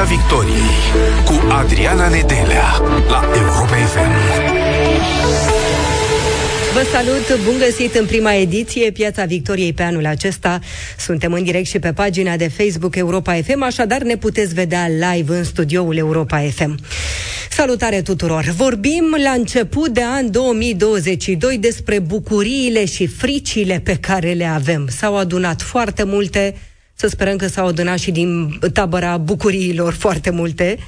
Piața Victoriei cu Adriana Nedelea la Europa FM. Vă salut, bun găsit în prima ediție Piața Victoriei pe anul acesta. Suntem în direct și pe pagina de Facebook Europa FM, așadar ne puteți vedea live în studioul Europa FM. Salutare tuturor! Vorbim la început de an 2022 despre bucuriile și fricile pe care le avem. S-au adunat foarte multe, să sperăm că s-au adunat și din tabăra bucuriilor foarte multe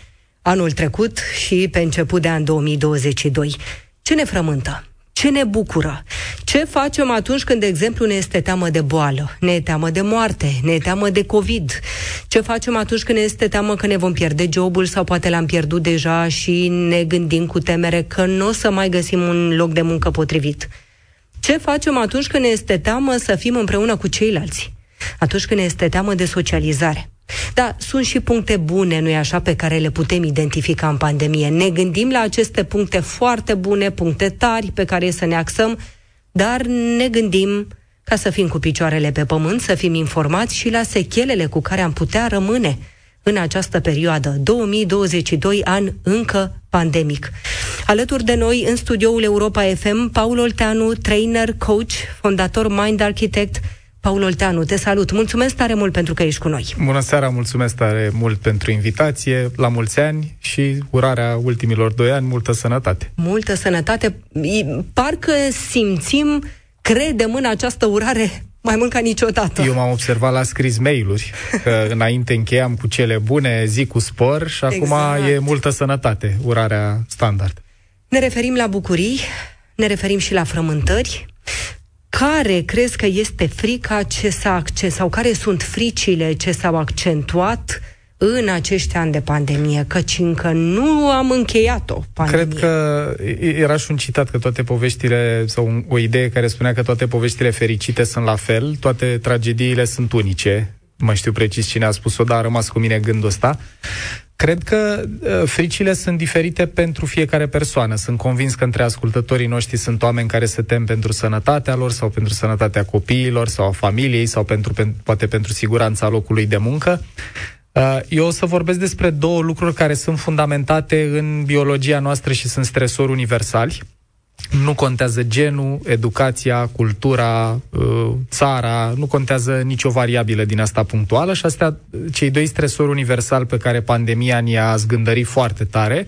anul trecut și pe început de an 2022. Ce ne frământă? Ce ne bucură? Ce facem atunci când, de exemplu, ne este teamă de boală, ne e teamă de moarte, ne e teamă de COVID? Ce facem atunci când ne este teamă că ne vom pierde jobul sau poate l-am pierdut deja și ne gândim cu temere că nu o să mai găsim un loc de muncă potrivit? Ce facem atunci când ne este teamă să fim împreună cu ceilalți? Atunci când ne este teamă de socializare? Da, sunt și puncte bune, nu-i așa, pe care le putem identifica în pandemie. Ne gândim la aceste puncte foarte bune, puncte tari pe care să ne axăm, dar ne gândim ca să fim cu picioarele pe pământ, să fim informați și la sechelele cu care am putea rămâne în această perioadă, 2022 an încă pandemic. Alături de noi, în studioul Europa FM, Paul Olteanu, trainer, coach, fondator Mind Architect, Paul Olteanu, te salut. Mulțumesc tare mult pentru că ești cu noi. Bună seara, mulțumesc tare mult pentru invitație, la mulți ani și urarea ultimilor doi ani, multă sănătate. Multă sănătate. Parcă simțim, credem în această urare mai mult ca niciodată. Eu m-am observat la scris mail-uri, că înainte încheiam cu cele bune, zi cu spor și acum exact. e multă sănătate, urarea standard. Ne referim la bucurii, ne referim și la frământări, care crezi că este frica ce s-a accent, sau care sunt fricile ce s-au accentuat în acești ani de pandemie, căci încă nu am încheiat-o pandemie. Cred că era și un citat că toate poveștile, sau o idee care spunea că toate poveștile fericite sunt la fel, toate tragediile sunt unice. Mă știu precis cine a spus-o, dar a rămas cu mine gândul ăsta. Cred că uh, fricile sunt diferite pentru fiecare persoană. Sunt convins că între ascultătorii noștri sunt oameni care se tem pentru sănătatea lor sau pentru sănătatea copiilor sau a familiei sau pentru, pen, poate pentru siguranța locului de muncă. Uh, eu o să vorbesc despre două lucruri care sunt fundamentate în biologia noastră și sunt stresori universali. Nu contează genul, educația, cultura, uh, țara, nu contează nicio variabilă din asta punctuală și astea, cei doi stresori universali pe care pandemia ne-a zgândărit foarte tare,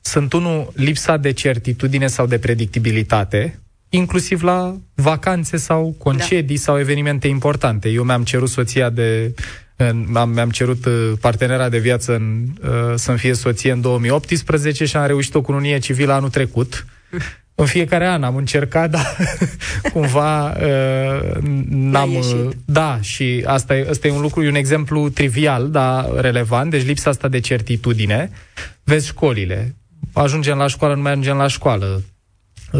sunt unul lipsa de certitudine sau de predictibilitate, inclusiv la vacanțe sau concedii da. sau evenimente importante. Eu mi-am cerut soția de am, mi-am cerut uh, partenera de viață în, uh, să-mi fie soție în 2018 și am reușit o cununie civilă anul trecut. În fiecare an am încercat, dar cumva uh, n-am... Uh, da, și asta e, asta e un lucru, e un exemplu trivial, dar relevant, deci lipsa asta de certitudine. Vezi școlile, ajungem la școală, nu mai ajungem la școală.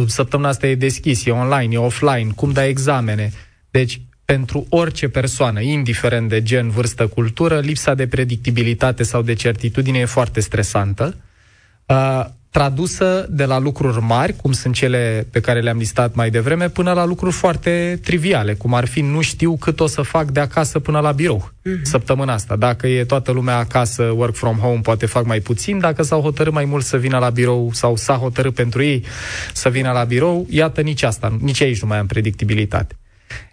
Săptămâna asta e deschis, e online, e offline, cum dai examene. Deci, pentru orice persoană, indiferent de gen, vârstă, cultură, lipsa de predictibilitate sau de certitudine e foarte stresantă. Uh, tradusă de la lucruri mari, cum sunt cele pe care le-am listat mai devreme, până la lucruri foarte triviale, cum ar fi nu știu cât o să fac de acasă până la birou uh-huh. săptămâna asta. Dacă e toată lumea acasă, work from home, poate fac mai puțin. Dacă s-au hotărât mai mult să vină la birou sau s-a hotărât pentru ei să vină la birou, iată nici asta, nici aici nu mai am predictibilitate.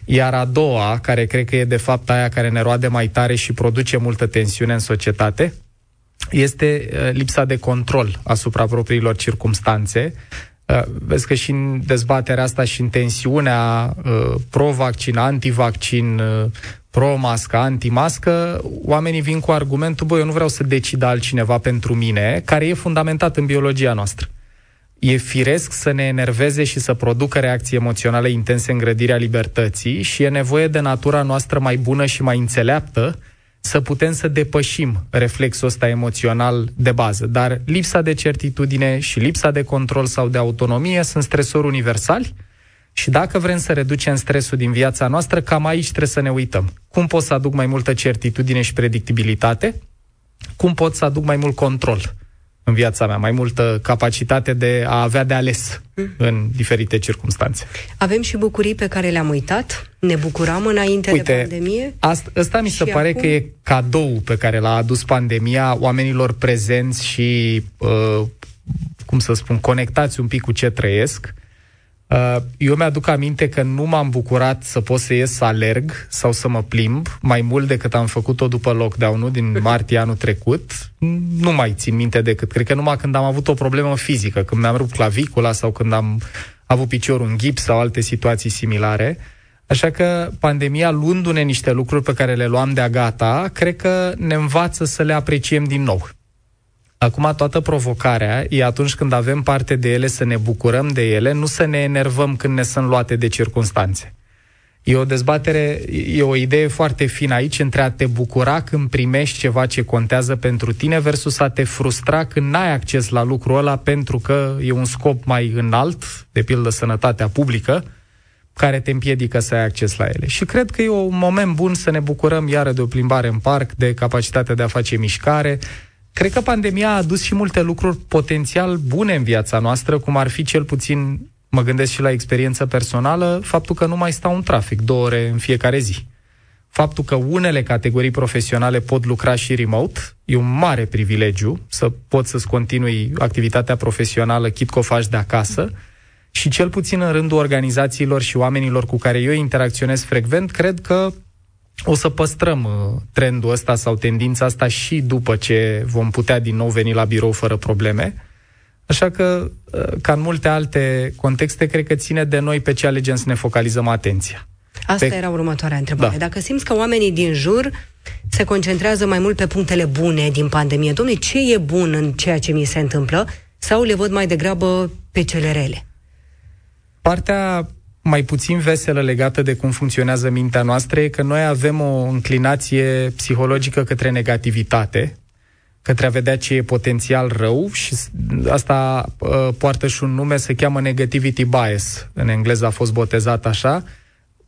Iar a doua, care cred că e de fapt aia care ne roade mai tare și produce multă tensiune în societate, este uh, lipsa de control asupra propriilor circumstanțe. Uh, vezi că și în dezbaterea asta și în tensiunea uh, pro-vaccin, anti-vaccin, pro-mască, anti-mască, oamenii vin cu argumentul, băi, eu nu vreau să decid altcineva pentru mine, care e fundamentat în biologia noastră. E firesc să ne enerveze și să producă reacții emoționale intense în grădirea libertății și e nevoie de natura noastră mai bună și mai înțeleaptă să putem să depășim reflexul ăsta emoțional de bază. Dar lipsa de certitudine și lipsa de control sau de autonomie sunt stresori universali și dacă vrem să reducem stresul din viața noastră, cam aici trebuie să ne uităm. Cum pot să aduc mai multă certitudine și predictibilitate? Cum pot să aduc mai mult control? În viața mea, mai multă capacitate de a avea de ales mm. în diferite circunstanțe. Avem și bucurii pe care le-am uitat? Ne bucuram înainte Uite, de pandemie? Asta, asta mi se pare acum? că e cadou pe care l-a adus pandemia oamenilor prezenți și, uh, cum să spun, conectați un pic cu ce trăiesc. Uh, eu mi-aduc aminte că nu m-am bucurat să pot să ies să alerg sau să mă plimb, mai mult decât am făcut-o după lockdown-ul din martie anul trecut. Nu mai țin minte decât, cred că numai când am avut o problemă fizică, când mi-am rupt clavicula sau când am avut piciorul în gips sau alte situații similare. Așa că pandemia, luându-ne niște lucruri pe care le luam de-a gata, cred că ne învață să le apreciem din nou. Acum toată provocarea e atunci când avem parte de ele să ne bucurăm de ele, nu să ne enervăm când ne sunt luate de circunstanțe. E o dezbatere, e o idee foarte fină aici între a te bucura când primești ceva ce contează pentru tine versus a te frustra când n-ai acces la lucrul ăla pentru că e un scop mai înalt, de pildă sănătatea publică, care te împiedică să ai acces la ele. Și cred că e un moment bun să ne bucurăm iară de o plimbare în parc, de capacitatea de a face mișcare, Cred că pandemia a adus și multe lucruri potențial bune în viața noastră, cum ar fi cel puțin, mă gândesc și la experiență personală, faptul că nu mai stau în trafic două ore în fiecare zi. Faptul că unele categorii profesionale pot lucra și remote e un mare privilegiu să poți să-ți continui activitatea profesională chit că o faci de acasă și cel puțin în rândul organizațiilor și oamenilor cu care eu interacționez frecvent, cred că o să păstrăm uh, trendul ăsta sau tendința asta și după ce vom putea din nou veni la birou fără probleme. Așa că, uh, ca în multe alte contexte, cred că ține de noi pe ce alegem să ne focalizăm atenția. Asta pe... era următoarea întrebare. Da. Dacă simți că oamenii din jur se concentrează mai mult pe punctele bune din pandemie, domnule, ce e bun în ceea ce mi se întâmplă, sau le văd mai degrabă pe cele rele? Partea mai puțin veselă legată de cum funcționează mintea noastră e că noi avem o înclinație psihologică către negativitate, către a vedea ce e potențial rău și asta uh, poartă și un nume, se cheamă negativity bias. În engleză a fost botezat așa.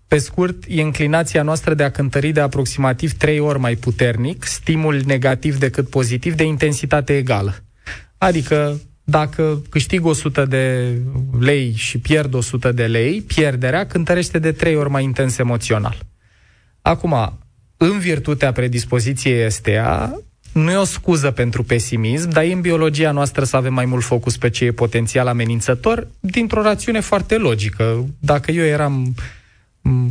Pe scurt, e înclinația noastră de a cântări de aproximativ trei ori mai puternic stimul negativ decât pozitiv de intensitate egală. Adică dacă câștig 100 de lei și pierd 100 de lei, pierderea cântărește de trei ori mai intens emoțional. Acum, în virtutea predispoziției astea, nu e o scuză pentru pesimism, dar e în biologia noastră să avem mai mult focus pe ce e potențial amenințător, dintr-o rațiune foarte logică. Dacă eu eram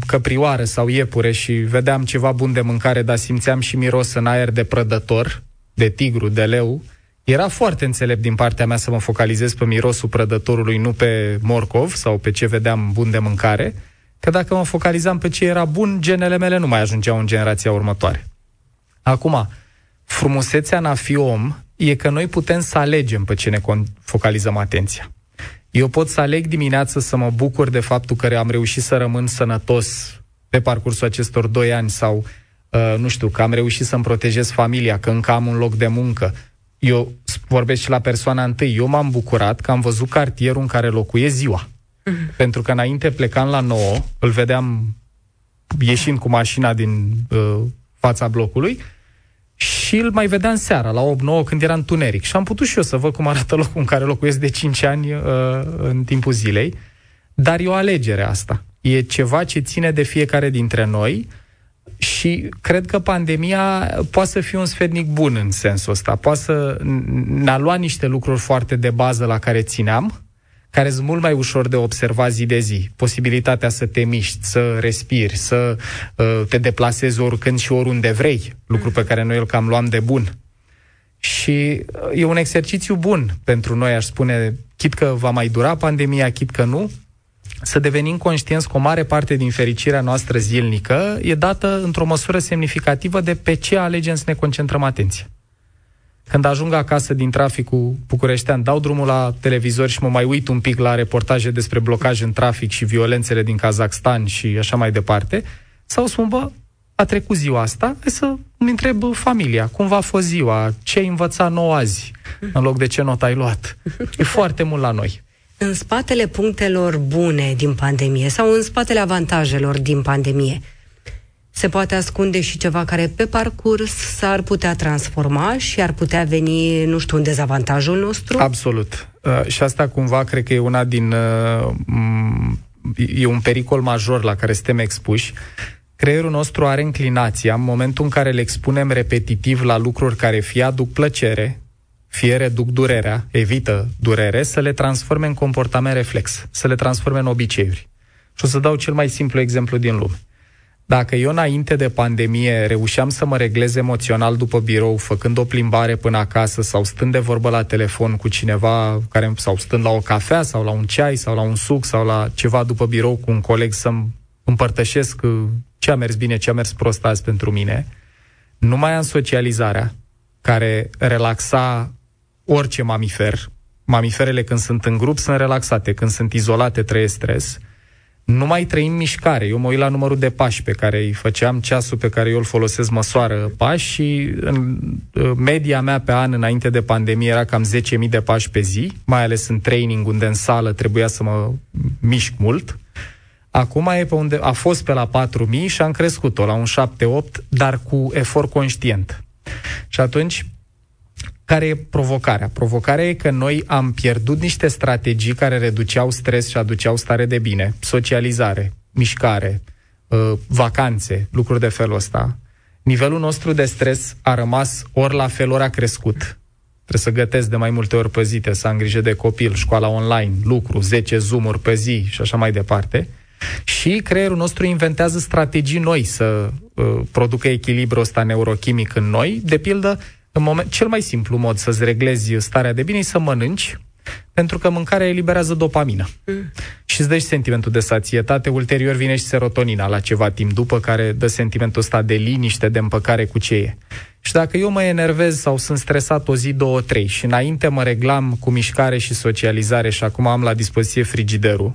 căprioară sau iepure și vedeam ceva bun de mâncare, dar simțeam și miros în aer de prădător, de tigru, de leu, era foarte înțelept din partea mea să mă focalizez pe mirosul prădătorului, nu pe morcov sau pe ce vedeam bun de mâncare, că dacă mă focalizam pe ce era bun, genele mele nu mai ajungeau în generația următoare. Acum, frumusețea în a fi om e că noi putem să alegem pe ce ne focalizăm atenția. Eu pot să aleg dimineața să mă bucur de faptul că am reușit să rămân sănătos pe parcursul acestor doi ani sau, uh, nu știu, că am reușit să-mi protejez familia, că încă am un loc de muncă, eu vorbesc și la persoana întâi, eu m-am bucurat că am văzut cartierul în care locuiesc ziua. Mm-hmm. Pentru că înainte plecam la 9, îl vedeam ieșind cu mașina din uh, fața blocului și îl mai vedeam seara, la 8-9, când era întuneric. Și am putut și eu să văd cum arată locul în care locuiesc de 5 ani uh, în timpul zilei. Dar e o alegere asta. E ceva ce ține de fiecare dintre noi și cred că pandemia poate să fie un sfetnic bun în sensul ăsta. Poate să ne-a luat niște lucruri foarte de bază la care țineam, care sunt mult mai ușor de observat zi de zi. Posibilitatea să te miști, să respiri, să uh, te deplasezi oricând și oriunde vrei, lucru pe care noi îl cam luam de bun. Și uh, e un exercițiu bun pentru noi, aș spune, chit că va mai dura pandemia, chit că nu, să devenim conștienți că o mare parte din fericirea noastră zilnică e dată într-o măsură semnificativă de pe ce alegem să ne concentrăm atenția. Când ajung acasă din traficul bucureștean, dau drumul la televizor și mă mai uit un pic la reportaje despre blocaj în trafic și violențele din Kazakhstan și așa mai departe, sau spun, bă, a trecut ziua asta, hai să îmi întreb familia, cum va fost ziua, ce ai învățat nou azi, în loc de ce not ai luat. E foarte mult la noi în spatele punctelor bune din pandemie sau în spatele avantajelor din pandemie, se poate ascunde și ceva care pe parcurs s-ar putea transforma și ar putea veni, nu știu, în dezavantajul nostru? Absolut. Uh, și asta cumva cred că e una din... Uh, e un pericol major la care suntem expuși. Creierul nostru are înclinația, în momentul în care le expunem repetitiv la lucruri care fie aduc plăcere, fie reduc durerea, evită durere, să le transforme în comportament reflex, să le transforme în obiceiuri. Și o să dau cel mai simplu exemplu din lume. Dacă eu înainte de pandemie reușeam să mă reglez emoțional după birou, făcând o plimbare până acasă sau stând de vorbă la telefon cu cineva care, sau stând la o cafea sau la un ceai sau la un suc sau la ceva după birou cu un coleg să-mi împărtășesc uh, ce a mers bine, ce a mers prost azi pentru mine, nu mai am socializarea care relaxa orice mamifer. Mamiferele când sunt în grup sunt relaxate, când sunt izolate trăiesc stres – nu mai trăim mișcare. Eu mă uit la numărul de pași pe care îi făceam, ceasul pe care eu îl folosesc măsoară pași și în media mea pe an înainte de pandemie era cam 10.000 de pași pe zi, mai ales în training unde în sală trebuia să mă mișc mult. Acum e pe unde a fost pe la 4.000 și am crescut-o la un 7-8, dar cu efort conștient. Și atunci care e provocarea? Provocarea e că noi am pierdut niște strategii care reduceau stres și aduceau stare de bine, socializare, mișcare, uh, vacanțe, lucruri de felul ăsta. Nivelul nostru de stres a rămas ori la fel, ori a crescut. Trebuie să gătesc de mai multe ori pe zi, să am grijă de copil, școala online, lucru, 10 zoom pe zi și așa mai departe. Și creierul nostru inventează strategii noi să uh, producă echilibrul ăsta neurochimic în noi. De pildă, în moment, cel mai simplu mod să-ți reglezi starea de bine e să mănânci, pentru că mâncarea eliberează dopamină. Mm. Și îți dă și sentimentul de sațietate, ulterior vine și serotonina la ceva timp după, care dă sentimentul ăsta de liniște, de împăcare cu ce e. Și dacă eu mă enervez sau sunt stresat o zi, două, trei și înainte mă reglam cu mișcare și socializare și acum am la dispoziție frigiderul,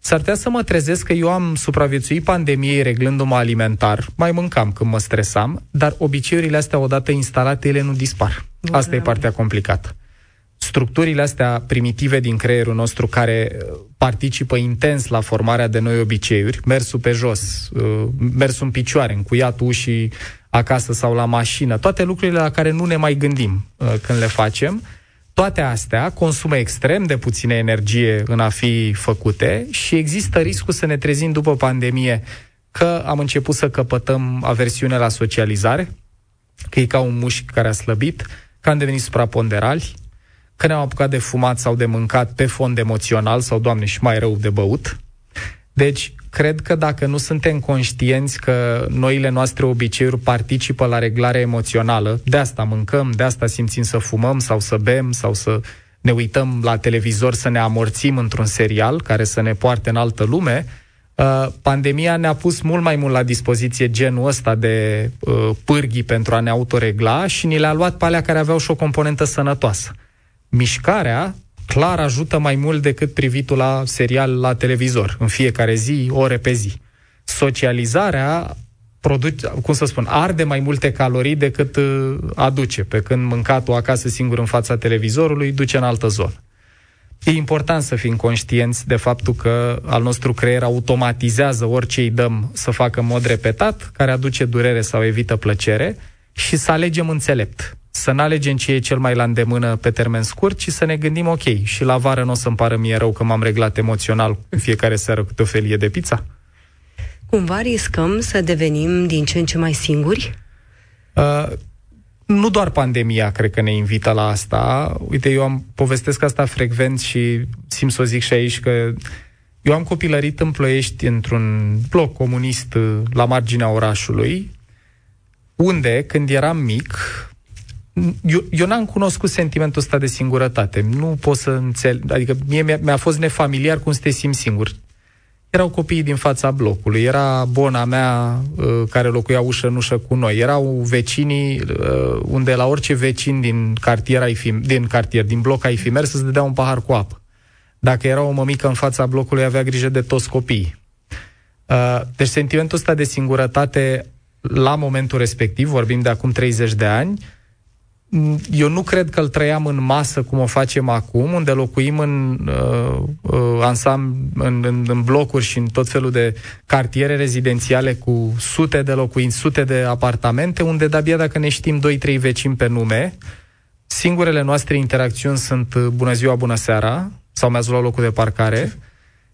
S-ar putea să mă trezesc că eu am supraviețuit pandemiei reglându-mă alimentar, mai mâncam când mă stresam, dar obiceiurile astea odată instalate, ele nu dispar. Asta e partea complicată. Structurile astea primitive din creierul nostru care uh, participă intens la formarea de noi obiceiuri, mersul pe jos, uh, mersul în picioare, încuiat ușii acasă sau la mașină, toate lucrurile la care nu ne mai gândim uh, când le facem, toate astea consumă extrem de puțină energie în a fi făcute și există riscul să ne trezim după pandemie că am început să căpătăm aversiune la socializare, că e ca un mușchi care a slăbit, că am devenit supraponderali, că ne-am apucat de fumat sau de mâncat pe fond emoțional sau, doamne, și mai rău de băut. Deci, cred că dacă nu suntem conștienți că noile noastre obiceiuri participă la reglarea emoțională, de asta mâncăm, de asta simțim să fumăm sau să bem sau să ne uităm la televizor să ne amorțim într-un serial care să ne poarte în altă lume, uh, pandemia ne-a pus mult mai mult la dispoziție genul ăsta de uh, pârghii pentru a ne autoregla și ni le-a luat pe alea care aveau și o componentă sănătoasă. Mișcarea clar ajută mai mult decât privitul la serial la televizor, în fiecare zi, ore pe zi. Socializarea produce, cum să spun, arde mai multe calorii decât uh, aduce, pe când mâncatul acasă singur în fața televizorului duce în altă zonă. E important să fim conștienți de faptul că al nostru creier automatizează orice îi dăm să facă în mod repetat, care aduce durere sau evită plăcere, și să alegem înțelept să nu alegem ce e cel mai la îndemână pe termen scurt, ci să ne gândim, ok, și la vară nu o să-mi pară mie rău că m-am reglat emoțional în fiecare seară cu o felie de pizza? Cumva riscăm să devenim din ce în ce mai singuri? Uh, nu doar pandemia cred că ne invită la asta. Uite, eu am povestesc asta frecvent și simt să o zic și aici că eu am copilărit în Ploiești într-un bloc comunist la marginea orașului, unde, când eram mic, eu, eu n-am cunoscut sentimentul ăsta de singurătate. Nu pot să înțeleg, adică mie mi-a, mi-a fost nefamiliar cum să te simți singur. Erau copiii din fața blocului, era bona mea uh, care locuia ușă în ușă cu noi, erau vecinii uh, unde la orice vecin din cartier, ai fi, din cartier, din bloc ai fi mers să-ți dădea un pahar cu apă. Dacă era o mămică în fața blocului, avea grijă de toți copiii. Uh, deci sentimentul ăsta de singurătate la momentul respectiv, vorbim de acum 30 de ani, eu nu cred că îl trăiam în masă cum o facem acum, unde locuim în, uh, uh, ansam, în, în, în blocuri și în tot felul de cartiere rezidențiale cu sute de locuinți, sute de apartamente, unde de-abia dacă ne știm 2-3 vecini pe nume, singurele noastre interacțiuni sunt uh, bună ziua, bună seara, sau mi-ați luat locul de parcare,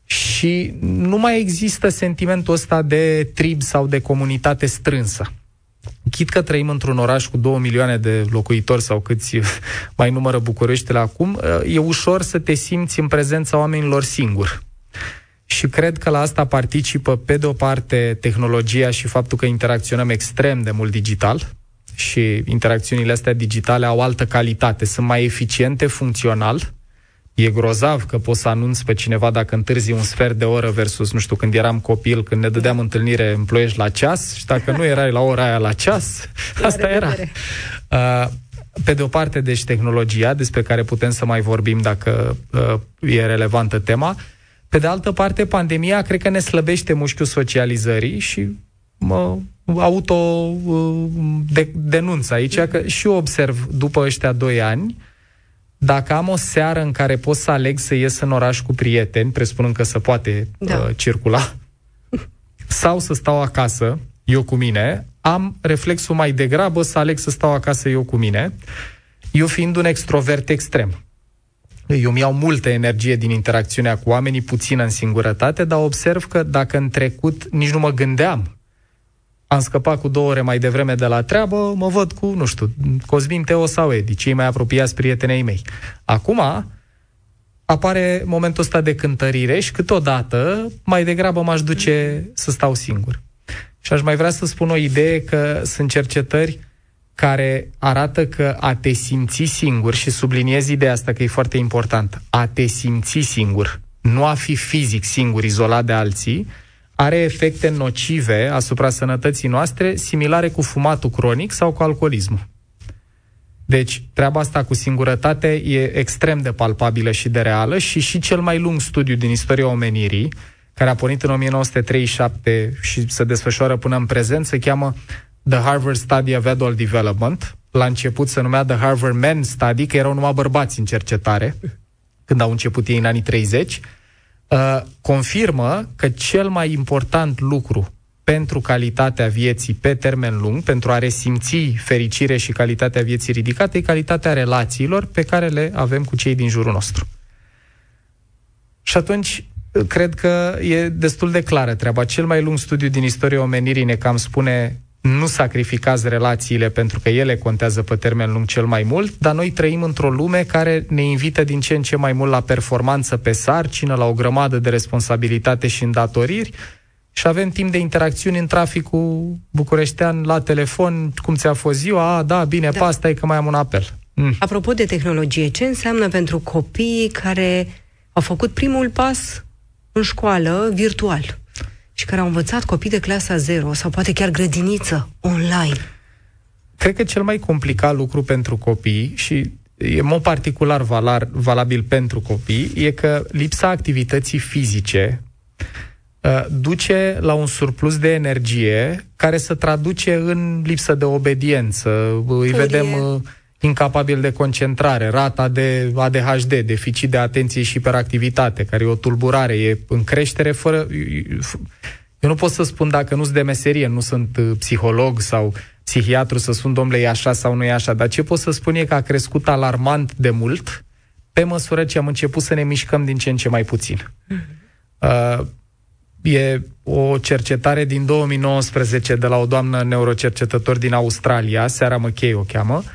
și nu mai există sentimentul ăsta de trib sau de comunitate strânsă. Chit că trăim într-un oraș cu 2 milioane de locuitori sau câți mai numără Bucureștile acum, e ușor să te simți în prezența oamenilor singur. Și cred că la asta participă, pe de o parte, tehnologia și faptul că interacționăm extrem de mult digital și interacțiunile astea digitale au altă calitate, sunt mai eficiente funcțional, E grozav că poți să anunți pe cineva dacă întârzi un sfert de oră versus, nu știu, când eram copil, când ne dădeam întâlnire în ploiești la ceas și dacă nu erai la ora aia la ceas, asta era. Uh, pe de o parte, deci, tehnologia, despre care putem să mai vorbim dacă uh, e relevantă tema. Pe de altă parte, pandemia cred că ne slăbește mușchiul socializării și mă auto uh, de, denunț aici, că și eu observ după ăștia doi ani, uh, dacă am o seară în care pot să aleg să ies în oraș cu prieteni, presupunând că se poate da. uh, circula, sau să stau acasă, eu cu mine, am reflexul mai degrabă să aleg să stau acasă eu cu mine, eu fiind un extrovert extrem. Eu mi iau multă energie din interacțiunea cu oamenii, puțină în singurătate, dar observ că dacă în trecut nici nu mă gândeam am scăpat cu două ore mai devreme de la treabă, mă văd cu, nu știu, Cosmin, Teo sau Edi, cei mai apropiați prietenei mei. Acum apare momentul ăsta de cântărire și câteodată mai degrabă m-aș duce să stau singur. Și aș mai vrea să spun o idee că sunt cercetări care arată că a te simți singur, și subliniez ideea asta că e foarte important, a te simți singur, nu a fi fizic singur, izolat de alții, are efecte nocive asupra sănătății noastre, similare cu fumatul cronic sau cu alcoolismul. Deci, treaba asta cu singurătate e extrem de palpabilă și de reală și și cel mai lung studiu din istoria omenirii, care a pornit în 1937 și se desfășoară până în prezent, se cheamă The Harvard Study of Adult Development. La început se numea The Harvard Men Study, că erau numai bărbați în cercetare, când au început ei în anii 30, Uh, confirmă că cel mai important lucru pentru calitatea vieții pe termen lung, pentru a resimți fericire și calitatea vieții ridicate, e calitatea relațiilor pe care le avem cu cei din jurul nostru. Și atunci, cred că e destul de clară treaba. Cel mai lung studiu din istoria omenirii ne cam spune nu sacrificați relațiile pentru că ele contează pe termen lung cel mai mult, dar noi trăim într-o lume care ne invită din ce în ce mai mult la performanță pe sarcină, la o grămadă de responsabilitate și îndatoriri și avem timp de interacțiuni în traficul bucureștean la telefon, cum ți-a fost ziua, a, da, bine, da. pasta e că mai am un apel. Mm. Apropo de tehnologie, ce înseamnă pentru copiii care au făcut primul pas în școală virtual? Și care au învățat copii de clasa 0 sau poate chiar grădiniță online? Cred că cel mai complicat lucru pentru copii și e mod particular valar, valabil pentru copii, e că lipsa activității fizice uh, duce la un surplus de energie care se traduce în lipsă de obediență. Furie. Îi vedem uh, incapabil de concentrare, rata de ADHD, deficit de atenție și hiperactivitate, care e o tulburare, e în creștere fără... Eu nu pot să spun dacă nu sunt de meserie, nu sunt uh, psiholog sau psihiatru să spun, domnule, e așa sau nu e așa, dar ce pot să spun e că a crescut alarmant de mult pe măsură ce am început să ne mișcăm din ce în ce mai puțin. Mm-hmm. Uh, e o cercetare din 2019 de la o doamnă neurocercetător din Australia, Sarah McKay o cheamă, uh,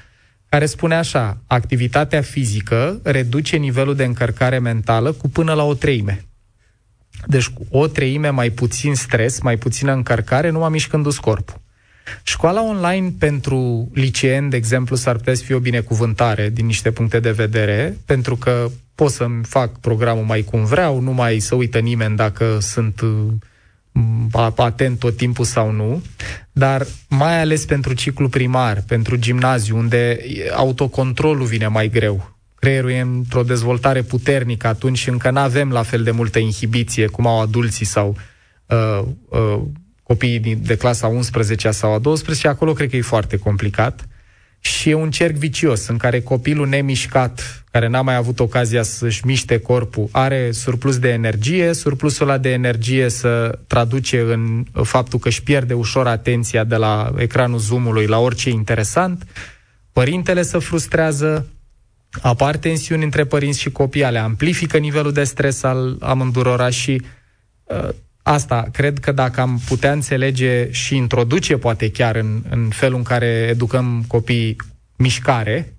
care spune așa, activitatea fizică reduce nivelul de încărcare mentală cu până la o treime. Deci cu o treime mai puțin stres, mai puțină încărcare, numai mișcându-ți corpul. Școala online pentru liceeni, de exemplu, s-ar putea să fie o binecuvântare din niște puncte de vedere, pentru că pot să-mi fac programul mai cum vreau, nu mai să uită nimeni dacă sunt atent tot timpul sau nu, dar mai ales pentru ciclu primar, pentru gimnaziu, unde autocontrolul vine mai greu. Creierul e într-o dezvoltare puternică atunci încă nu avem la fel de multă inhibiție cum au adulții sau uh, uh, copiii de clasa 11 sau a 12, acolo cred că e foarte complicat. Și e un cerc vicios în care copilul nemișcat, care n-a mai avut ocazia să-și miște corpul, are surplus de energie, surplusul ăla de energie să traduce în faptul că își pierde ușor atenția de la ecranul zoom-ului la orice interesant, părintele se frustrează, apar tensiuni între părinți și copii, ale amplifică nivelul de stres al amândurora și uh, asta, cred că dacă am putea înțelege și introduce poate chiar în, în felul în care educăm copiii mișcare,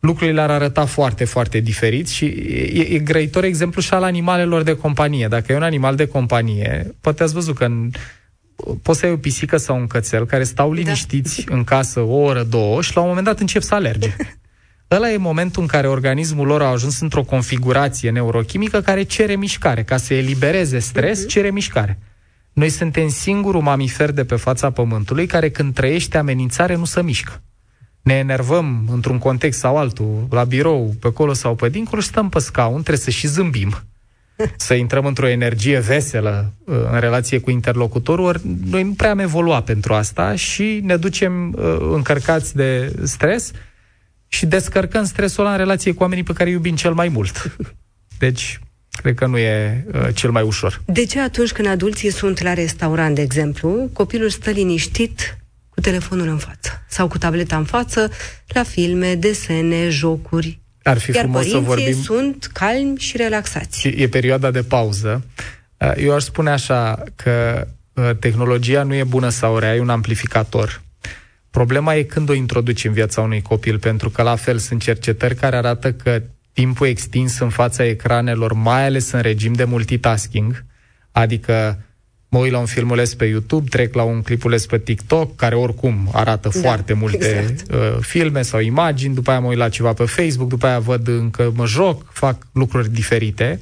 lucrurile ar arăta foarte, foarte diferit și e, e grăitor exemplu și al animalelor de companie. Dacă e un animal de companie, poate ați văzut că în, poți să ai o pisică sau un cățel care stau da. liniștiți da. în casă o oră, două și la un moment dat încep să alerge. Ăla e momentul în care organismul lor a ajuns într-o configurație neurochimică care cere mișcare. Ca să elibereze stres, uh-huh. cere mișcare. Noi suntem singurul mamifer de pe fața Pământului care când trăiește amenințare nu se mișcă. Ne enervăm într-un context sau altul, la birou, pe acolo sau pe dincolo și stăm pe scaun, trebuie să și zâmbim. Să intrăm într-o energie veselă uh, în relație cu interlocutorul, ori noi nu prea am evoluat pentru asta și ne ducem uh, încărcați de stres și descărcăm stresul ăla în relație cu oamenii pe care îi iubim cel mai mult. Deci, cred că nu e uh, cel mai ușor. De ce atunci când adulții sunt la restaurant, de exemplu, copilul stă liniștit cu telefonul în față sau cu tableta în față la filme, desene, jocuri? Ar fi Iar frumos să vorbim... sunt calmi și relaxați. E, e perioada de pauză. Uh, eu aș spune așa că uh, tehnologia nu e bună sau rea, e un amplificator. Problema e când o introduci în viața unui copil, pentru că la fel sunt cercetări care arată că timpul extins în fața ecranelor, mai ales în regim de multitasking, adică mă uit la un filmuleț pe YouTube, trec la un clipuleț pe TikTok, care oricum arată da, foarte multe exact. uh, filme sau imagini, după aia mă uit la ceva pe Facebook, după aia văd încă mă joc, fac lucruri diferite,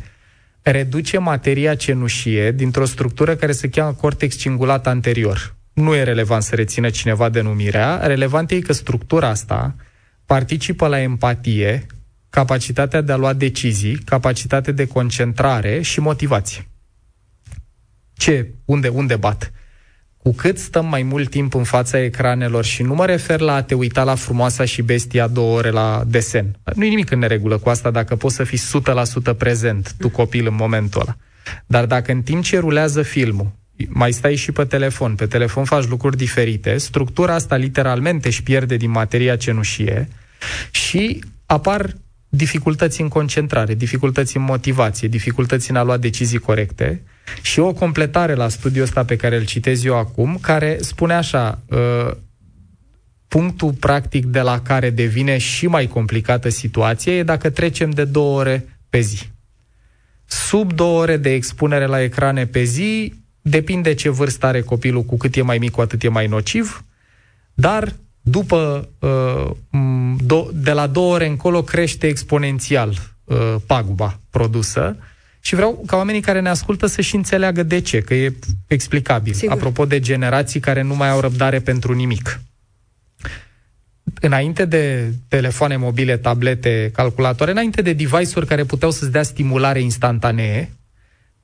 reduce materia cenușie dintr-o structură care se cheamă cortex cingulat anterior nu e relevant să rețină cineva denumirea, relevant e că structura asta participă la empatie, capacitatea de a lua decizii, capacitate de concentrare și motivație. Ce? Unde, unde bat? Cu cât stăm mai mult timp în fața ecranelor și nu mă refer la a te uita la frumoasa și bestia două ore la desen. Nu e nimic în neregulă cu asta dacă poți să fii 100% prezent, tu copil, în momentul ăla. Dar dacă în timp ce rulează filmul, mai stai și pe telefon, pe telefon faci lucruri diferite, structura asta literalmente își pierde din materia cenușie și apar dificultăți în concentrare, dificultăți în motivație, dificultăți în a lua decizii corecte. Și o completare la studiul ăsta pe care îl citez eu acum, care spune așa, uh, punctul practic de la care devine și mai complicată situația e dacă trecem de două ore pe zi. Sub două ore de expunere la ecrane pe zi, Depinde ce vârstă are copilul, cu cât e mai mic, cu atât e mai nociv, dar după, uh, de la două ore încolo, crește exponențial uh, paguba produsă și vreau ca oamenii care ne ascultă să și înțeleagă de ce, că e explicabil. Sigur. Apropo de generații care nu mai au răbdare pentru nimic. Înainte de telefoane mobile, tablete, calculatoare, înainte de device-uri care puteau să-ți dea stimulare instantanee,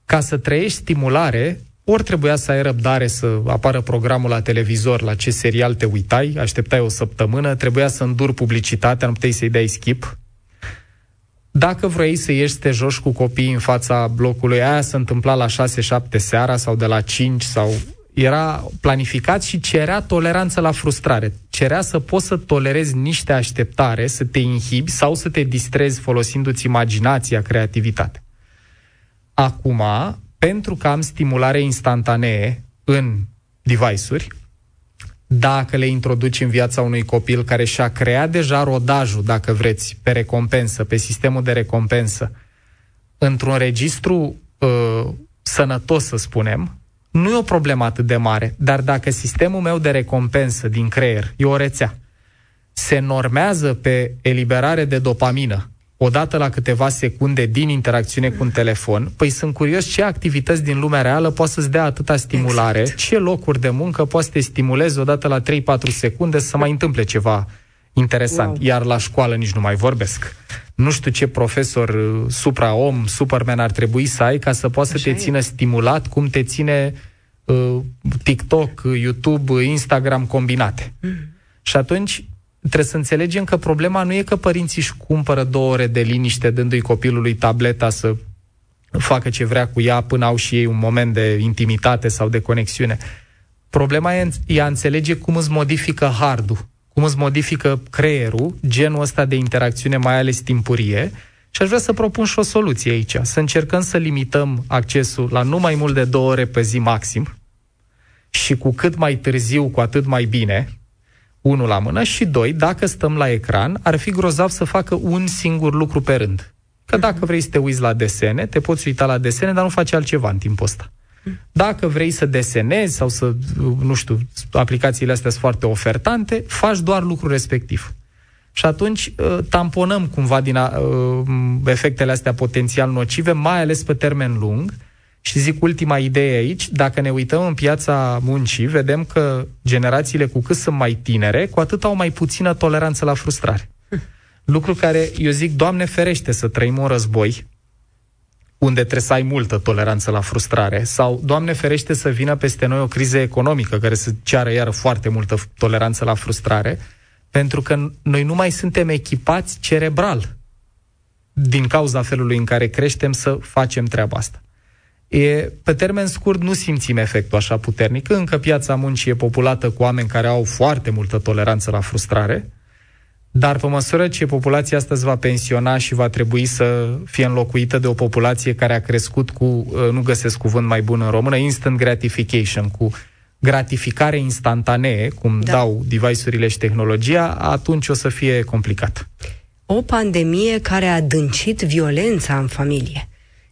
ca să trăiești stimulare, ori trebuia să ai răbdare să apară programul la televizor, la ce serial te uitai, așteptai o săptămână, trebuia să înduri publicitatea, nu puteai să-i dai skip. Dacă vrei să ieși să te joci cu copiii în fața blocului, aia se întâmpla la 6-7 seara sau de la 5 sau era planificat și cerea toleranță la frustrare. Cerea să poți să tolerezi niște așteptare, să te inhibi sau să te distrezi folosindu-ți imaginația, creativitatea. Acum, pentru că am stimulare instantanee în device-uri, dacă le introduci în viața unui copil care și-a creat deja rodajul, dacă vreți, pe recompensă, pe sistemul de recompensă, într-un registru uh, sănătos, să spunem, nu e o problemă atât de mare, dar dacă sistemul meu de recompensă din creier e o rețea, se normează pe eliberare de dopamină, odată la câteva secunde din interacțiune cu un telefon, păi sunt curios ce activități din lumea reală poate să-ți dea atâta stimulare, exact. ce locuri de muncă poate să te stimulezi odată la 3-4 secunde să mai întâmple ceva interesant. Wow. Iar la școală nici nu mai vorbesc. Nu știu ce profesor uh, supra-om, superman ar trebui să ai ca să poată să te țină stimulat, cum te ține uh, TikTok, YouTube, Instagram combinate. Mm. Și atunci trebuie să înțelegem că problema nu e că părinții își cumpără două ore de liniște dându-i copilului tableta să facă ce vrea cu ea până au și ei un moment de intimitate sau de conexiune. Problema e, e a înțelege cum îți modifică hardul, cum îți modifică creierul, genul ăsta de interacțiune, mai ales timpurie, și aș vrea să propun și o soluție aici. Să încercăm să limităm accesul la nu mai mult de două ore pe zi maxim și cu cât mai târziu, cu atât mai bine, unul la mână, și doi, dacă stăm la ecran, ar fi grozav să facă un singur lucru pe rând. Că dacă vrei să te uiți la desene, te poți uita la desene, dar nu faci altceva în timpul ăsta. Dacă vrei să desenezi sau să, nu știu, aplicațiile astea sunt foarte ofertante, faci doar lucrul respectiv. Și atunci uh, tamponăm cumva din a, uh, efectele astea potențial nocive, mai ales pe termen lung. Și zic ultima idee aici, dacă ne uităm în piața muncii, vedem că generațiile cu cât sunt mai tinere, cu atât au mai puțină toleranță la frustrare. Lucru care, eu zic, Doamne ferește să trăim un război unde trebuie să ai multă toleranță la frustrare, sau, Doamne ferește, să vină peste noi o criză economică care să ceară iară foarte multă toleranță la frustrare, pentru că noi nu mai suntem echipați cerebral din cauza felului în care creștem să facem treaba asta. E, pe termen scurt nu simțim efectul așa puternic. Încă piața muncii e populată cu oameni care au foarte multă toleranță la frustrare, dar pe măsură ce populația asta va pensiona și va trebui să fie înlocuită de o populație care a crescut cu, uh, nu găsesc cuvânt mai bun în română, instant gratification, cu gratificare instantanee, cum da. dau device-urile și tehnologia, atunci o să fie complicat. O pandemie care a adâncit violența în familie.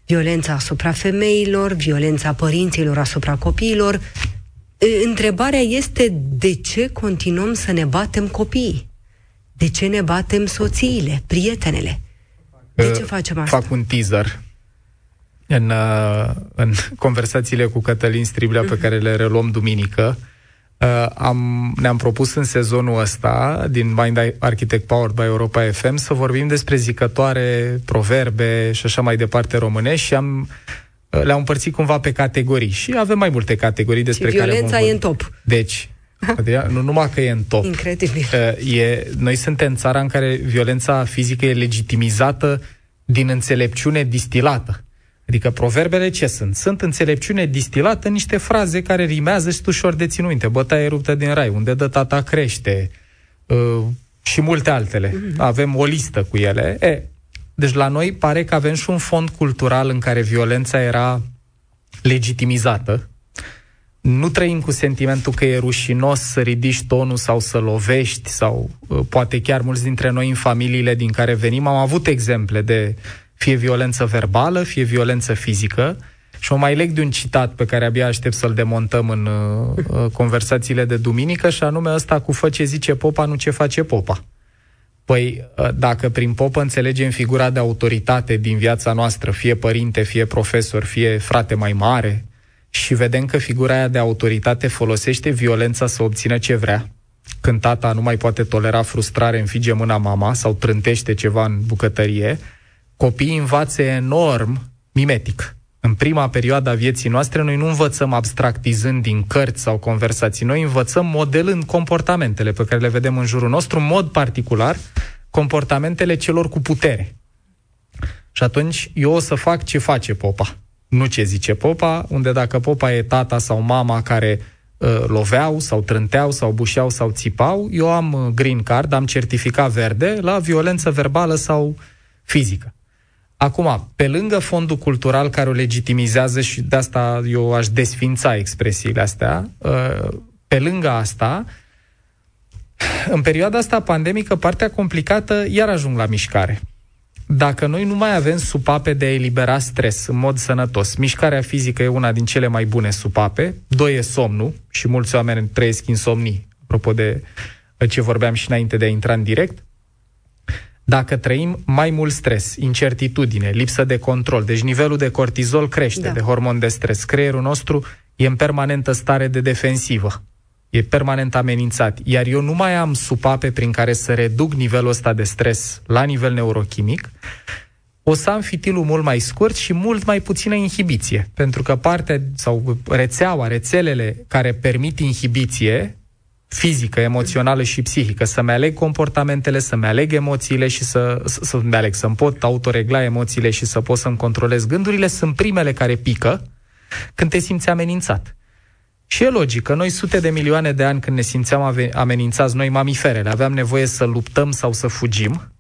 Violența asupra femeilor, violența părinților asupra copiilor. Întrebarea este de ce continuăm să ne batem copiii? De ce ne batem soțiile, prietenele? De ce facem asta? Fac un teaser în, uh, în conversațiile cu Cătălin Striblea pe care le reluăm duminică. Uh, am, ne-am propus în sezonul ăsta, din Mind Architect Powered by Europa FM, să vorbim despre zicătoare, proverbe și așa mai departe românești și am uh, le-am împărțit cumva pe categorii și avem mai multe categorii despre și care violența e în top. Deci, nu numai că e în top. Incredibil. E, noi suntem țara în care violența fizică e legitimizată din înțelepciune distilată. Adică proverbele ce sunt? Sunt înțelepciune distilată în niște fraze care rimează și ușor de ținut minte. Bătaie ruptă din rai, unde dă tata crește uh, și multe altele. Mm-hmm. Avem o listă cu ele. E, deci la noi pare că avem și un fond cultural în care violența era legitimizată. Nu trăim cu sentimentul că e rușinos să ridici tonul sau să lovești sau uh, poate chiar mulți dintre noi în familiile din care venim am avut exemple de fie violență verbală, fie violență fizică. Și o mai leg de un citat pe care abia aștept să-l demontăm în uh, uh, conversațiile de duminică, și anume ăsta cu fă ce zice popa, nu ce face popa. Păi, uh, dacă prin popă înțelegem figura de autoritate din viața noastră, fie părinte, fie profesor, fie frate mai mare, și vedem că figura aia de autoritate folosește violența să obțină ce vrea, când tata nu mai poate tolera frustrare, înfige mâna mama sau trântește ceva în bucătărie, copiii învață enorm mimetic. În prima perioadă a vieții noastre, noi nu învățăm abstractizând din cărți sau conversații, noi învățăm modelând comportamentele pe care le vedem în jurul nostru, în mod particular, comportamentele celor cu putere. Și atunci eu o să fac ce face popa, nu ce zice popa, unde dacă popa e tata sau mama care uh, loveau sau trânteau sau bușeau sau țipau, eu am uh, green card, am certificat verde la violență verbală sau fizică. Acum, pe lângă fondul cultural care o legitimizează și de asta eu aș desfința expresiile astea, uh, pe lângă asta, în perioada asta pandemică, partea complicată iar ajung la mișcare. Dacă noi nu mai avem supape de a elibera stres în mod sănătos, mișcarea fizică e una din cele mai bune supape, doi e somnul și mulți oameni trăiesc insomnii, apropo de ce vorbeam și înainte de a intra în direct, dacă trăim mai mult stres, incertitudine, lipsă de control, deci nivelul de cortizol crește, da. de hormon de stres, creierul nostru e în permanentă stare de defensivă. E permanent amenințat. Iar eu nu mai am supape prin care să reduc nivelul ăsta de stres la nivel neurochimic, o să am fitilul mult mai scurt și mult mai puțină inhibiție. Pentru că partea sau rețeaua, rețelele care permit inhibiție fizică, emoțională și psihică, să-mi aleg comportamentele, să-mi aleg emoțiile și să, să, să-mi aleg, să-mi pot autoregla emoțiile și să pot să-mi controlez gândurile, sunt primele care pică când te simți amenințat. Și e logic că noi sute de milioane de ani când ne simțeam amenințați, noi mamiferele, aveam nevoie să luptăm sau să fugim,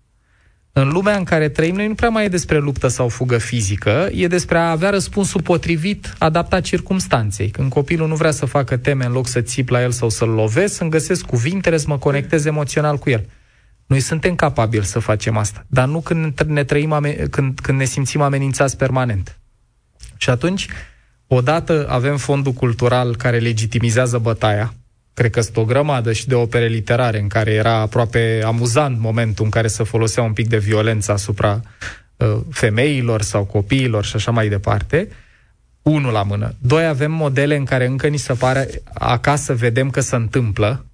în lumea în care trăim, noi nu prea mai e despre luptă sau fugă fizică, e despre a avea răspunsul potrivit, adaptat circumstanței. Când copilul nu vrea să facă teme în loc să țip la el sau să-l lovesc, să-mi găsesc cuvintele, să mă conectez emoțional cu el. Noi suntem capabili să facem asta, dar nu când ne, trăim, când, când ne simțim amenințați permanent. Și atunci, odată avem fondul cultural care legitimizează bătaia, cred că sunt o grămadă și de opere literare în care era aproape amuzant momentul în care se folosea un pic de violență asupra uh, femeilor sau copiilor și așa mai departe. Unul la mână. Doi, avem modele în care încă ni se pare acasă vedem că se întâmplă.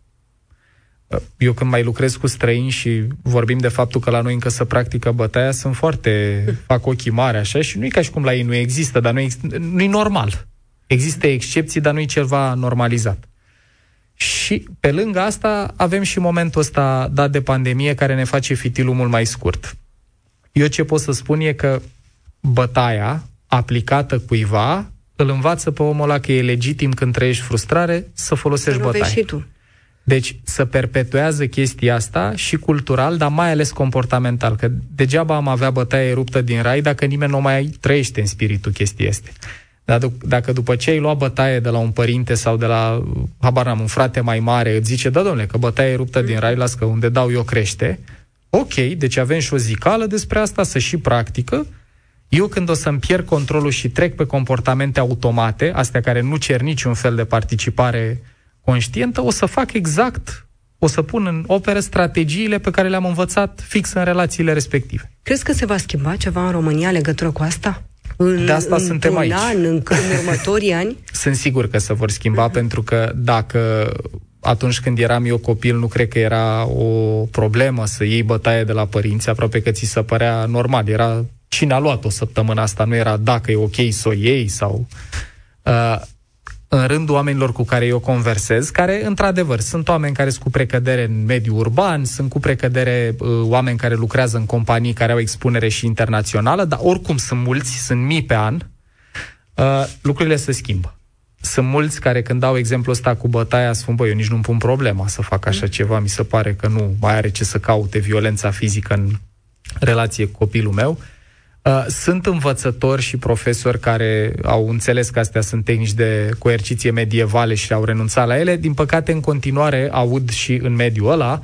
Uh, eu când mai lucrez cu străini și vorbim de faptul că la noi încă se practică bătaia, sunt foarte... fac ochii mari așa și nu e ca și cum la ei nu există, dar nu nu e normal. Există excepții, dar nu e ceva normalizat. Și pe lângă asta avem și momentul ăsta dat de pandemie care ne face fitilul mult mai scurt. Eu ce pot să spun e că bătaia aplicată cuiva îl învață pe omul ăla că e legitim când trăiești frustrare să folosești să bătaie. Și tu. Deci să perpetuează chestia asta și cultural, dar mai ales comportamental, că degeaba am avea bătaie ruptă din rai dacă nimeni nu mai trăiește în spiritul chestii este. Dar dacă după ce ai luat bătaie de la un părinte sau de la, habar n-am, un frate mai mare, îți zice, da, domnule, că bătaie e ruptă din rai, las că unde dau eu crește, ok, deci avem și o zicală despre asta, să și practică, eu când o să-mi pierd controlul și trec pe comportamente automate, astea care nu cer niciun fel de participare conștientă, o să fac exact, o să pun în operă strategiile pe care le-am învățat fix în relațiile respective. Crezi că se va schimba ceva în România în legătură cu asta? În, de asta suntem aici. an, în, în următorii ani? Sunt sigur că se vor schimba, uh-huh. pentru că dacă atunci când eram eu copil, nu cred că era o problemă să iei bătaie de la părinți, aproape că ți se părea normal. Era cine a luat-o săptămâna asta, nu era dacă e ok să o iei sau... Uh, în rândul oamenilor cu care eu conversez, care, într-adevăr, sunt oameni care sunt cu precădere în mediul urban, sunt cu precădere uh, oameni care lucrează în companii care au expunere și internațională, dar oricum sunt mulți, sunt mii pe an, uh, lucrurile se schimbă. Sunt mulți care când dau exemplul ăsta cu bătaia spun, băi, eu nici nu-mi pun problema să fac așa ceva, mi se pare că nu mai are ce să caute violența fizică în relație cu copilul meu. Uh, Uh, sunt învățători și profesori care au înțeles că astea sunt tehnici de coerciție medievale și au renunțat la ele. Din păcate, în continuare, aud și în mediul ăla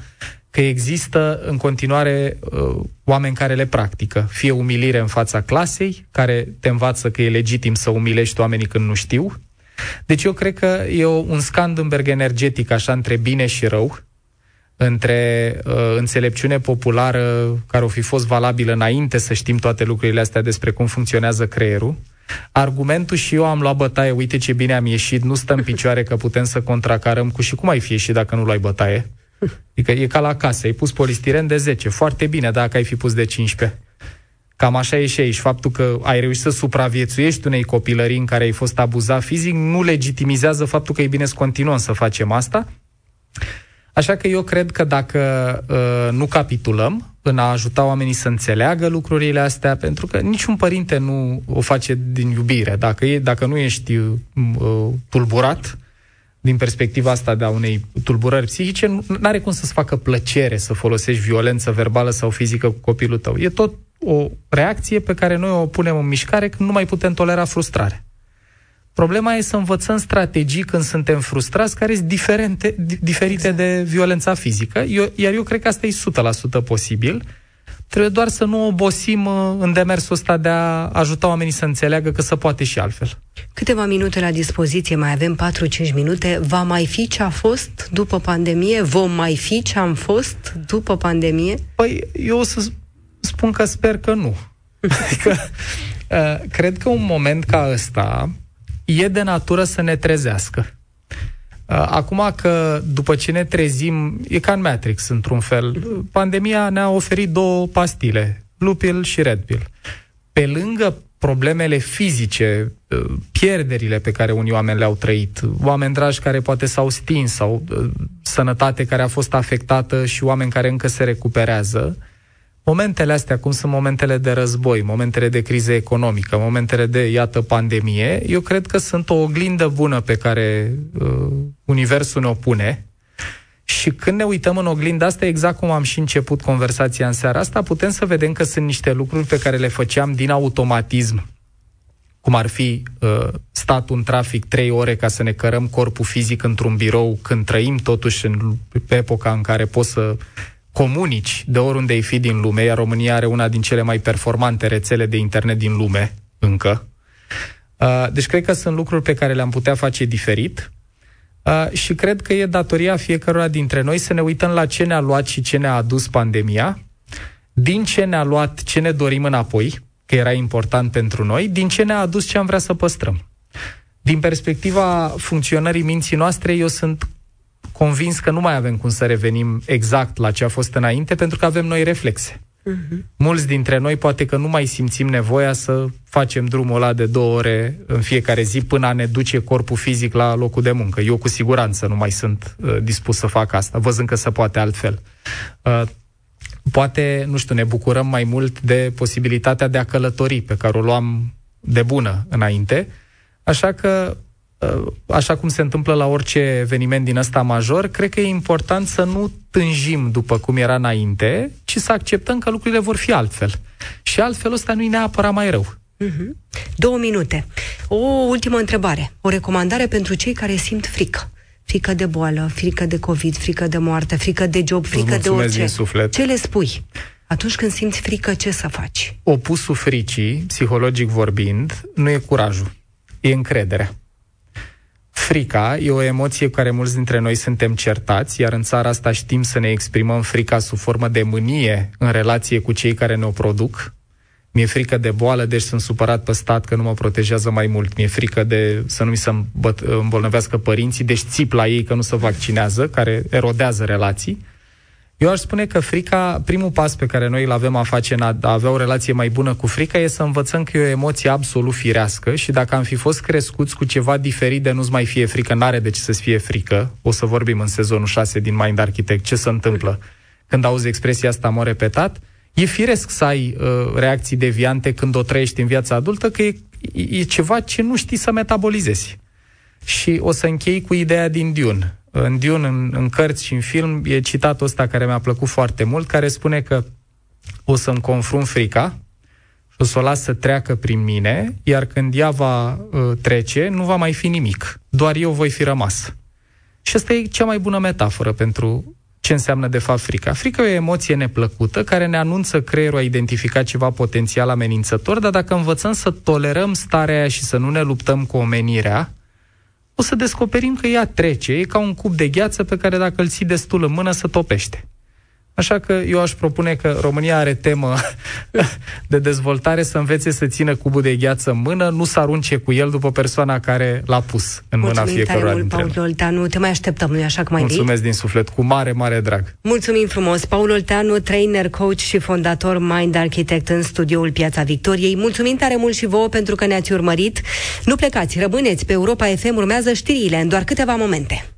că există în continuare uh, oameni care le practică. Fie umilire în fața clasei, care te învață că e legitim să umilești oamenii când nu știu. Deci eu cred că e un Scandenberg energetic așa între bine și rău, între uh, înțelepciune populară care o fi fost valabilă înainte să știm toate lucrurile astea despre cum funcționează creierul, argumentul și eu am luat bătaie, uite ce bine am ieșit, nu stăm în picioare că putem să contracarăm cu și cum ai fi ieșit dacă nu luai bătaie. Adică e ca la casă, ai pus polistiren de 10, foarte bine dacă ai fi pus de 15. Cam așa e și aici. Faptul că ai reușit să supraviețuiești unei copilării în care ai fost abuzat fizic nu legitimizează faptul că e bine să continuăm să facem asta. Așa că eu cred că dacă uh, nu capitulăm în a ajuta oamenii să înțeleagă lucrurile astea, pentru că niciun părinte nu o face din iubire. Dacă, e, dacă nu ești uh, tulburat din perspectiva asta de a unei tulburări psihice, nu are cum să-ți facă plăcere să folosești violență verbală sau fizică cu copilul tău. E tot o reacție pe care noi o punem în mișcare când nu mai putem tolera frustrare. Problema e să învățăm strategii când suntem frustrați care sunt diferente, diferite de violența fizică, eu, iar eu cred că asta e 100% posibil. Trebuie doar să nu obosim uh, în demersul ăsta de a ajuta oamenii să înțeleagă că se poate și altfel. Câteva minute la dispoziție, mai avem 4-5 minute. Va mai fi ce a fost după pandemie? Vom mai fi ce am fost după pandemie? Păi, eu o să spun că sper că nu. adică, uh, cred că un moment ca ăsta e de natură să ne trezească. Uh, acum că după ce ne trezim, e ca în Matrix într-un fel, pandemia ne-a oferit două pastile, Blue Pill și Red Pill. Pe lângă problemele fizice, uh, pierderile pe care unii oameni le-au trăit, oameni dragi care poate s-au stins sau uh, sănătate care a fost afectată și oameni care încă se recuperează, momentele astea, cum sunt momentele de război, momentele de criză economică, momentele de, iată, pandemie, eu cred că sunt o oglindă bună pe care uh, Universul ne opune și când ne uităm în oglinda asta, exact cum am și început conversația în seara asta, putem să vedem că sunt niște lucruri pe care le făceam din automatism, cum ar fi uh, statul în trafic trei ore ca să ne cărăm corpul fizic într-un birou, când trăim totuși în pe epoca în care poți să comunici de oriunde ai fi din lume, iar România are una din cele mai performante rețele de internet din lume, încă. Uh, deci cred că sunt lucruri pe care le-am putea face diferit uh, și cred că e datoria fiecăruia dintre noi să ne uităm la ce ne-a luat și ce ne-a adus pandemia, din ce ne-a luat ce ne dorim înapoi, că era important pentru noi, din ce ne-a adus ce am vrea să păstrăm. Din perspectiva funcționării minții noastre, eu sunt convins că nu mai avem cum să revenim exact la ce a fost înainte, pentru că avem noi reflexe. Uh-huh. Mulți dintre noi poate că nu mai simțim nevoia să facem drumul ăla de două ore în fiecare zi până a ne duce corpul fizic la locul de muncă. Eu cu siguranță nu mai sunt uh, dispus să fac asta, văzând că se poate altfel. Uh, poate, nu știu, ne bucurăm mai mult de posibilitatea de a călători, pe care o luam de bună înainte, așa că Uh, așa cum se întâmplă la orice eveniment din ăsta major, cred că e important să nu tânjim după cum era înainte, ci să acceptăm că lucrurile vor fi altfel. Și altfel ăsta nu e neapărat mai rău. Uh-huh. Două minute. O ultimă întrebare. O recomandare pentru cei care simt frică. Frică de boală, frică de COVID, frică de moarte, frică de job, frică de orice. Din suflet. Ce le spui? Atunci când simți frică, ce să faci? Opusul fricii, psihologic vorbind, nu e curajul, e încrederea. Frica e o emoție cu care mulți dintre noi suntem certați, iar în țara asta știm să ne exprimăm frica sub formă de mânie în relație cu cei care ne-o produc. Mi-e frică de boală, deci sunt supărat pe stat că nu mă protejează mai mult. Mi-e frică de să nu mi se îmbolnăvească părinții, deci țip la ei că nu se vaccinează, care erodează relații. Eu aș spune că frica, primul pas pe care noi îl avem a face în a, a avea o relație mai bună cu frica e să învățăm că e o emoție absolut firească și dacă am fi fost crescuți cu ceva diferit de nu-ți mai fie frică, n-are de ce să-ți fie frică. O să vorbim în sezonul 6 din Mind Architect ce se întâmplă când auzi expresia asta mă repetat. E firesc să ai uh, reacții deviante când o trăiești în viața adultă, că e, e ceva ce nu știi să metabolizezi. Și o să închei cu ideea din Dune în Dune, în, în cărți și în film, e citatul ăsta care mi-a plăcut foarte mult, care spune că o să-mi confrunt frica și o să o las să treacă prin mine, iar când ea va uh, trece, nu va mai fi nimic. Doar eu voi fi rămas. Și asta e cea mai bună metaforă pentru ce înseamnă de fapt frica. Frica e o emoție neplăcută care ne anunță creierul a identificat ceva potențial amenințător, dar dacă învățăm să tolerăm starea aia și să nu ne luptăm cu omenirea, o să descoperim că ea trece, e ca un cub de gheață pe care dacă îl ții destul în mână, să topește. Așa că eu aș propune că România are temă de dezvoltare să învețe să țină cubul de gheață în mână, nu să arunce cu el după persoana care l-a pus în Mulțumim mâna fiecăruia dintre Paul Olteanu, te mai așteptăm, nu așa cum mai Mulțumesc din suflet, cu mare, mare drag. Mulțumim frumos. Paul Olteanu, trainer, coach și fondator Mind Architect în studioul Piața Victoriei. Mulțumim tare mult și vouă pentru că ne-ați urmărit. Nu plecați, rămâneți pe Europa FM, urmează știrile în doar câteva momente.